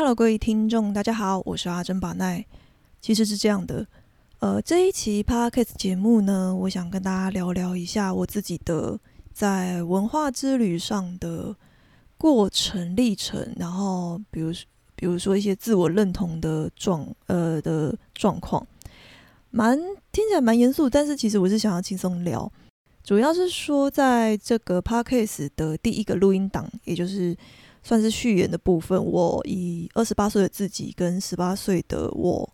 Hello，各位听众，大家好，我是阿珍宝奈。其实是这样的，呃，这一期 Podcast 节目呢，我想跟大家聊聊一下我自己的在文化之旅上的过程历程，然后比如比如说一些自我认同的状呃的状况，蛮听起来蛮严肃，但是其实我是想要轻松聊，主要是说在这个 Podcast 的第一个录音档，也就是算是序言的部分，我以二十八岁的自己跟十八岁的我，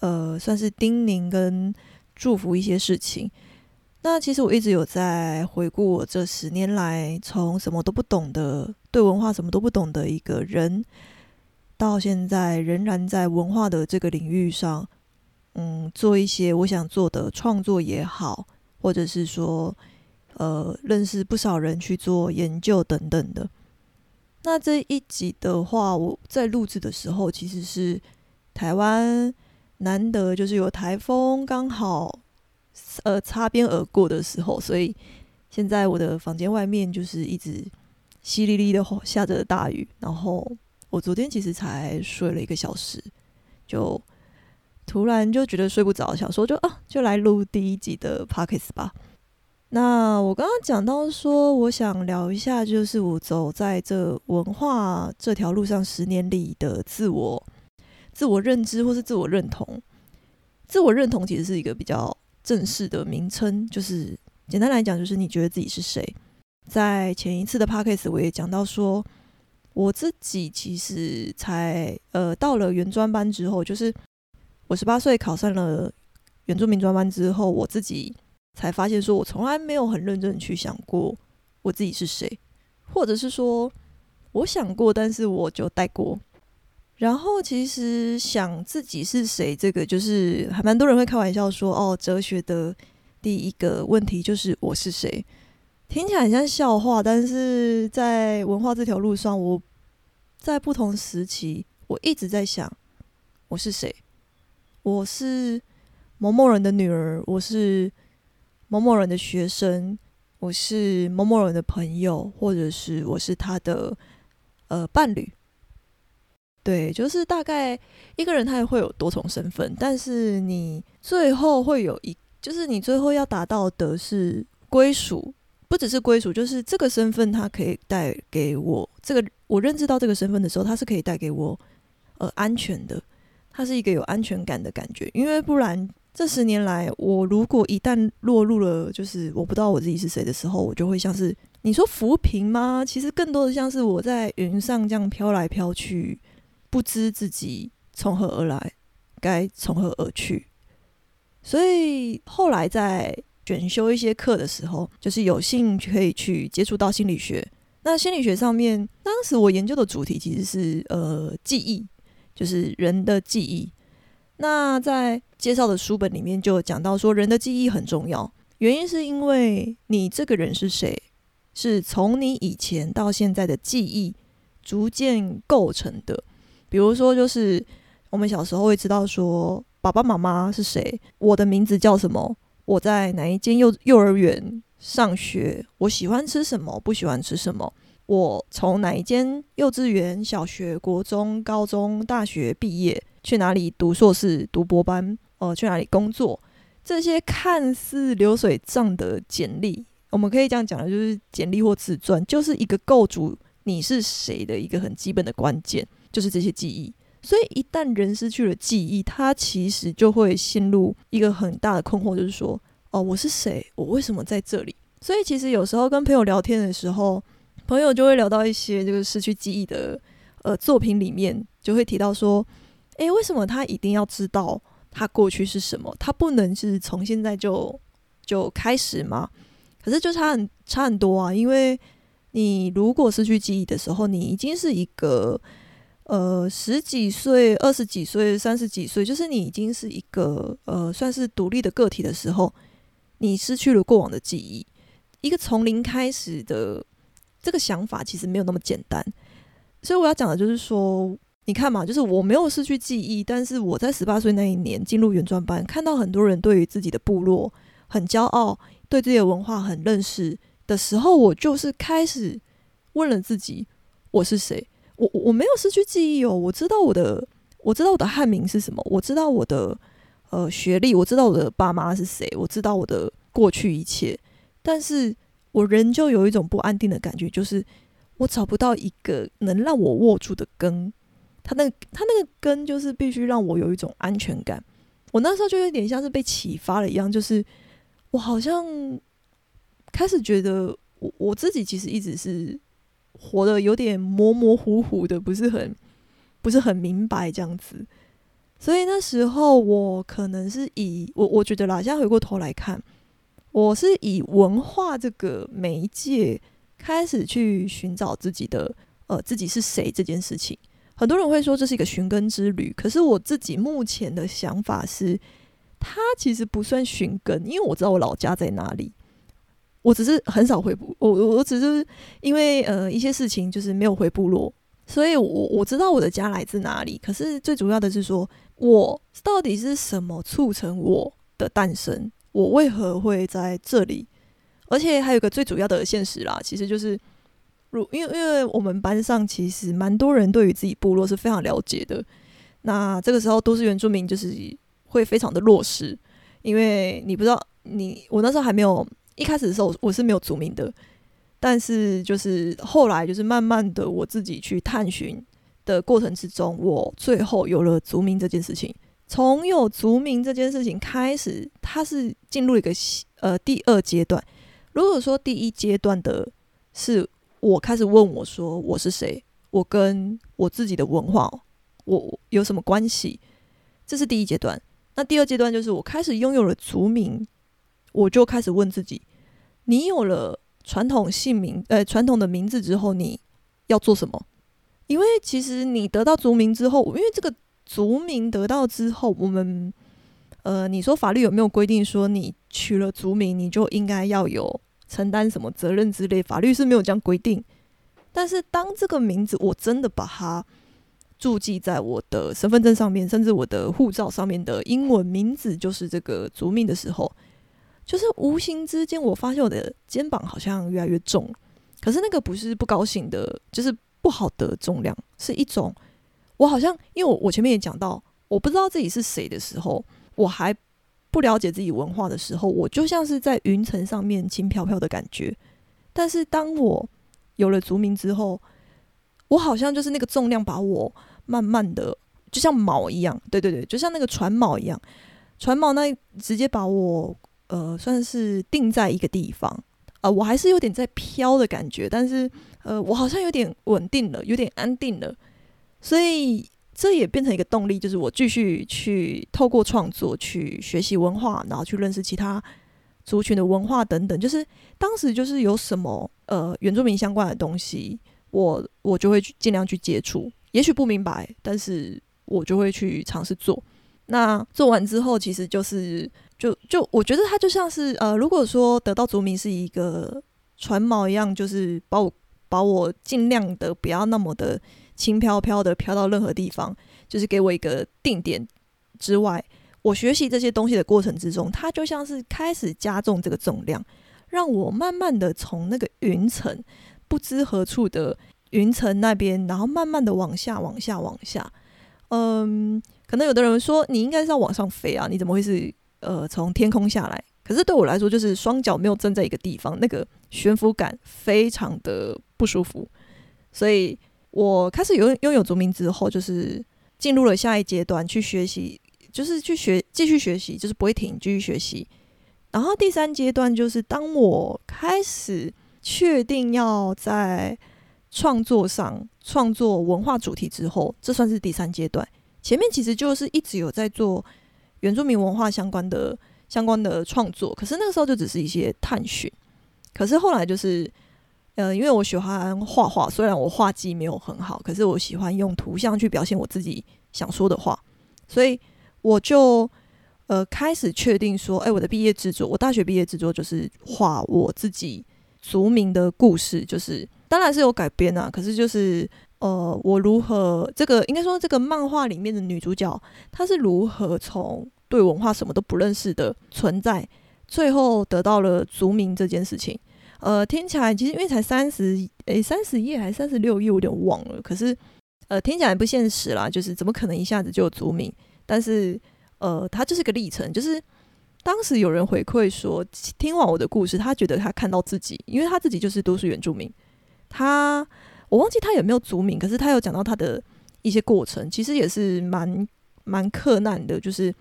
呃，算是叮咛跟祝福一些事情。那其实我一直有在回顾我这十年来，从什么都不懂的，对文化什么都不懂的一个人，到现在仍然在文化的这个领域上，嗯，做一些我想做的创作也好，或者是说，呃，认识不少人去做研究等等的。那这一集的话，我在录制的时候，其实是台湾难得就是有台风刚好呃擦边而过的时候，所以现在我的房间外面就是一直淅沥沥的下着大雨。然后我昨天其实才睡了一个小时，就突然就觉得睡不着，想说就啊，就来录第一集的 p o c k e t 吧。那我刚刚讲到说，我想聊一下，就是我走在这文化这条路上十年里的自我、自我认知或是自我认同。自我认同其实是一个比较正式的名称，就是简单来讲，就是你觉得自己是谁。在前一次的 podcast 我也讲到说，我自己其实才呃到了原专班之后，就是我十八岁考上了原住民专班之后，我自己。才发现，说我从来没有很认真去想过我自己是谁，或者是说我想过，但是我就带过。然后，其实想自己是谁，这个就是还蛮多人会开玩笑说，哦，哲学的第一个问题就是我是谁，听起来很像笑话。但是在文化这条路上，我在不同时期，我一直在想我是谁，我是某某人的女儿，我是。某某人的学生，我是某某人的朋友，或者是我是他的呃伴侣。对，就是大概一个人他也会有多重身份，但是你最后会有一，就是你最后要达到的是归属，不只是归属，就是这个身份它可以带给我这个我认知到这个身份的时候，它是可以带给我呃安全的，它是一个有安全感的感觉，因为不然。这十年来，我如果一旦落入了就是我不知道我自己是谁的时候，我就会像是你说浮萍吗？其实更多的像是我在云上这样飘来飘去，不知自己从何而来，该从何而去。所以后来在选修一些课的时候，就是有幸可以去接触到心理学。那心理学上面，当时我研究的主题其实是呃记忆，就是人的记忆。那在介绍的书本里面就讲到说，人的记忆很重要，原因是因为你这个人是谁，是从你以前到现在的记忆逐渐构成的。比如说，就是我们小时候会知道说，爸爸妈妈是谁，我的名字叫什么，我在哪一间幼幼儿园上学，我喜欢吃什么，不喜欢吃什么，我从哪一间幼稚园、小学、国中、高中、大学毕业。去哪里读硕士、读博班？哦，去哪里工作？这些看似流水账的简历，我们可以这样讲的，就是简历或自传，就是一个构筑你是谁的一个很基本的关键，就是这些记忆。所以一旦人失去了记忆，他其实就会陷入一个很大的困惑，就是说，哦，我是谁？我为什么在这里？所以其实有时候跟朋友聊天的时候，朋友就会聊到一些就是失去记忆的呃作品里面，就会提到说。诶，为什么他一定要知道他过去是什么？他不能是从现在就就开始吗？可是就差很差很多啊！因为你如果失去记忆的时候，你已经是一个呃十几岁、二十几岁、三十几岁，就是你已经是一个呃算是独立的个体的时候，你失去了过往的记忆，一个从零开始的这个想法其实没有那么简单。所以我要讲的就是说。你看嘛，就是我没有失去记忆，但是我在十八岁那一年进入原专班，看到很多人对于自己的部落很骄傲，对自己的文化很认识的时候，我就是开始问了自己：我是谁？我我没有失去记忆哦，我知道我的，我知道我的汉名是什么，我知道我的呃学历，我知道我的爸妈是谁，我知道我的过去一切，但是我仍旧有一种不安定的感觉，就是我找不到一个能让我握住的根，它那它那个根就是必须让我有一种安全感。我那时候就有点像是被启发了一样，就是我好像开始觉得我我自己其实一直是。活的有点模模糊糊的，不是很不是很明白这样子，所以那时候我可能是以我我觉得啦，现在回过头来看，我是以文化这个媒介开始去寻找自己的呃自己是谁这件事情。很多人会说这是一个寻根之旅，可是我自己目前的想法是，它其实不算寻根，因为我知道我老家在哪里。我只是很少回部，我我只是因为呃一些事情就是没有回部落，所以我我知道我的家来自哪里。可是最主要的是说，我到底是什么促成我的诞生？我为何会在这里？而且还有一个最主要的现实啦，其实就是，因为因为我们班上其实蛮多人对于自己部落是非常了解的。那这个时候都市原住民就是会非常的弱势，因为你不知道你我那时候还没有。一开始的时候我是没有族名的，但是就是后来就是慢慢的我自己去探寻的过程之中，我最后有了族名这件事情。从有族名这件事情开始，它是进入一个呃第二阶段。如果说第一阶段的是我开始问我说我是谁，我跟我自己的文化我有什么关系，这是第一阶段。那第二阶段就是我开始拥有了族名。我就开始问自己：你有了传统姓名，呃，传统的名字之后，你要做什么？因为其实你得到族名之后，因为这个族名得到之后，我们，呃，你说法律有没有规定说你取了族名，你就应该要有承担什么责任之类？法律是没有这样规定。但是当这个名字我真的把它注记在我的身份证上面，甚至我的护照上面的英文名字就是这个族名的时候。就是无形之间，我发现我的肩膀好像越来越重，可是那个不是不高兴的，就是不好的重量，是一种我好像，因为我我前面也讲到，我不知道自己是谁的时候，我还不了解自己文化的时候，我就像是在云层上面轻飘飘的感觉。但是当我有了族名之后，我好像就是那个重量把我慢慢的，就像锚一样，对对对，就像那个船锚一样，船锚那直接把我。呃，算是定在一个地方，呃，我还是有点在飘的感觉，但是呃，我好像有点稳定了，有点安定了，所以这也变成一个动力，就是我继续去透过创作去学习文化，然后去认识其他族群的文化等等。就是当时就是有什么呃原住民相关的东西，我我就会去尽量去接触，也许不明白，但是我就会去尝试做。那做完之后，其实就是。就就我觉得它就像是呃，如果说得到族名是一个船锚一样，就是把我把我尽量的不要那么的轻飘飘的飘到任何地方，就是给我一个定点之外，我学习这些东西的过程之中，它就像是开始加重这个重量，让我慢慢的从那个云层不知何处的云层那边，然后慢慢的往下往下往下，嗯，可能有的人说你应该是要往上飞啊，你怎么会是？呃，从天空下来，可是对我来说，就是双脚没有站在一个地方，那个悬浮感非常的不舒服。所以我开始有拥有族名之后，就是进入了下一阶段去学习，就是去学继续学习，就是不会停，继续学习。然后第三阶段就是当我开始确定要在创作上创作文化主题之后，这算是第三阶段。前面其实就是一直有在做。原住民文化相关的相关的创作，可是那个时候就只是一些探寻。可是后来就是，呃，因为我喜欢画画，虽然我画技没有很好，可是我喜欢用图像去表现我自己想说的话，所以我就呃开始确定说，哎，我的毕业制作，我大学毕业制作就是画我自己族名的故事，就是当然是有改编啊，可是就是。呃，我如何这个应该说这个漫画里面的女主角，她是如何从对文化什么都不认识的存在，最后得到了族名这件事情。呃，听起来其实因为才三十，诶，三十页还是三十六页，我有点忘了。可是，呃，听起来不现实啦，就是怎么可能一下子就有族名？但是，呃，它就是个历程。就是当时有人回馈说，听完我的故事，他觉得他看到自己，因为他自己就是都市原住民。他我忘记他有没有族名，可是他有讲到他的一些过程，其实也是蛮蛮困难的。就是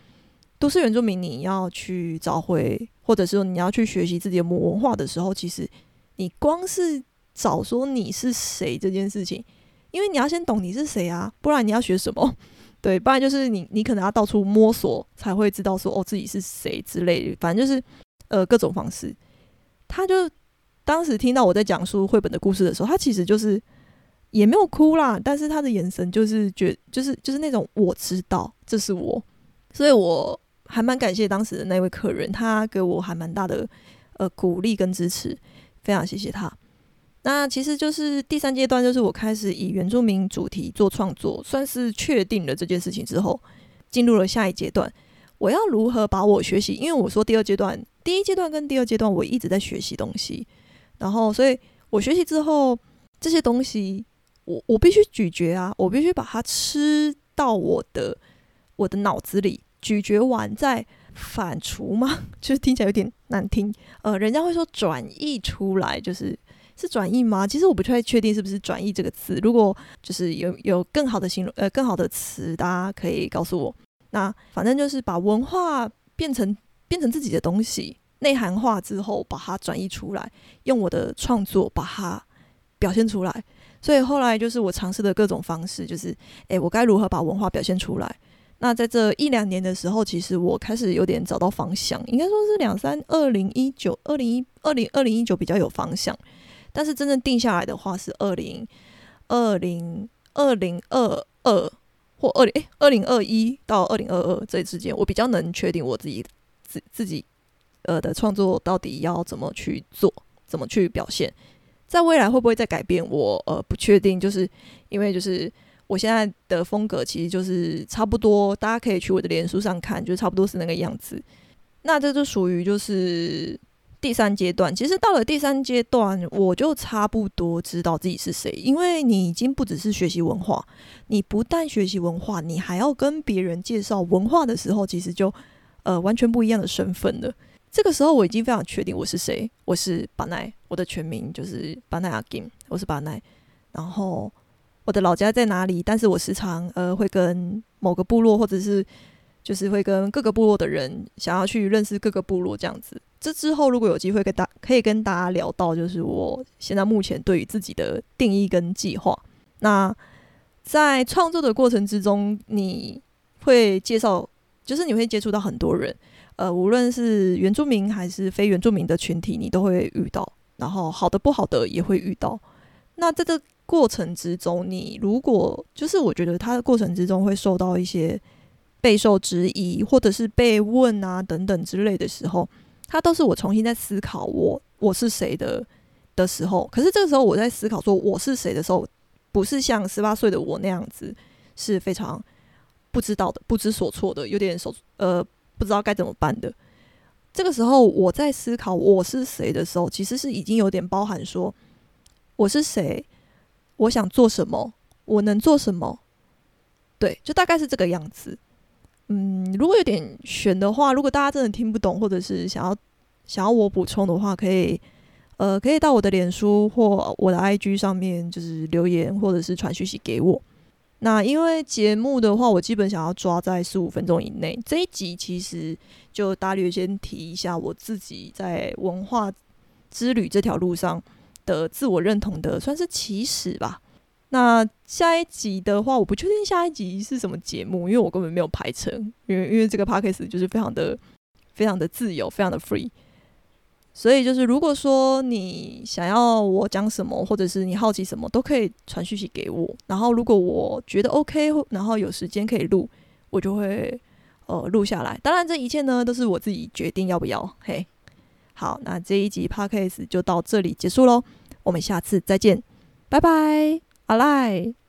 都市原住民，你要去找回。或者是说你要去学习自己的母文化的时候，其实你光是找说你是谁这件事情，因为你要先懂你是谁啊，不然你要学什么？对，不然就是你你可能要到处摸索才会知道说哦自己是谁之类的，反正就是呃各种方式。他就当时听到我在讲述绘本的故事的时候，他其实就是也没有哭啦，但是他的眼神就是觉就是就是那种我知道这是我，所以我。还蛮感谢当时的那位客人，他给我还蛮大的呃鼓励跟支持，非常谢谢他。那其实就是第三阶段，就是我开始以原住民主题做创作，算是确定了这件事情之后，进入了下一阶段。我要如何把我学习？因为我说第二阶段、第一阶段跟第二阶段，我一直在学习东西，然后所以我学习之后，这些东西我我必须咀嚼啊，我必须把它吃到我的我的脑子里。咀嚼完再反刍吗？就是听起来有点难听。呃，人家会说转译出来，就是是转译吗？其实我不太确定是不是转译这个词。如果就是有有更好的形容，呃，更好的词，大家可以告诉我。那反正就是把文化变成变成自己的东西，内涵化之后，把它转译出来，用我的创作把它表现出来。所以后来就是我尝试的各种方式，就是诶，我该如何把文化表现出来？那在这一两年的时候，其实我开始有点找到方向，应该说是两三二零一九、二零一二零二零一九比较有方向，但是真正定下来的话是二零二零二零二二或二零诶二零二一到二零二二这之间，我比较能确定我自己自自己呃的创作到底要怎么去做，怎么去表现，在未来会不会再改变，我呃不确定，就是因为就是。我现在的风格其实就是差不多，大家可以去我的脸书上看，就差不多是那个样子。那这就属于就是第三阶段。其实到了第三阶段，我就差不多知道自己是谁，因为你已经不只是学习文化，你不但学习文化，你还要跟别人介绍文化的时候，其实就呃完全不一样的身份了。这个时候我已经非常确定我是谁，我是巴奈，我的全名就是巴奈阿金，我是巴奈，然后。我的老家在哪里？但是我时常呃会跟某个部落，或者是就是会跟各个部落的人想要去认识各个部落这样子。这之后如果有机会跟大可以跟大家聊到，就是我现在目前对于自己的定义跟计划。那在创作的过程之中，你会介绍，就是你会接触到很多人，呃，无论是原住民还是非原住民的群体，你都会遇到。然后好的不好的也会遇到。那在这过程之中，你如果就是我觉得他的过程之中会受到一些备受质疑，或者是被问啊等等之类的时候，他都是我重新在思考我我是谁的的时候。可是这个时候我在思考说我是谁的时候，不是像十八岁的我那样子是非常不知道的、不知所措的，有点手呃不知道该怎么办的。这个时候我在思考我是谁的时候，其实是已经有点包含说。我是谁？我想做什么？我能做什么？对，就大概是这个样子。嗯，如果有点悬的话，如果大家真的听不懂，或者是想要想要我补充的话，可以呃，可以到我的脸书或我的 IG 上面，就是留言或者是传讯息给我。那因为节目的话，我基本想要抓在十五分钟以内。这一集其实就大略先提一下我自己在文化之旅这条路上。的自我认同的算是起始吧。那下一集的话，我不确定下一集是什么节目，因为我根本没有排成。因为因为这个 podcast 就是非常的非常的自由，非常的 free。所以就是如果说你想要我讲什么，或者是你好奇什么，都可以传讯息给我。然后如果我觉得 OK，然后有时间可以录，我就会呃录下来。当然这一切呢，都是我自己决定要不要。嘿。好，那这一集 podcast 就到这里结束喽，我们下次再见，拜拜，阿赖。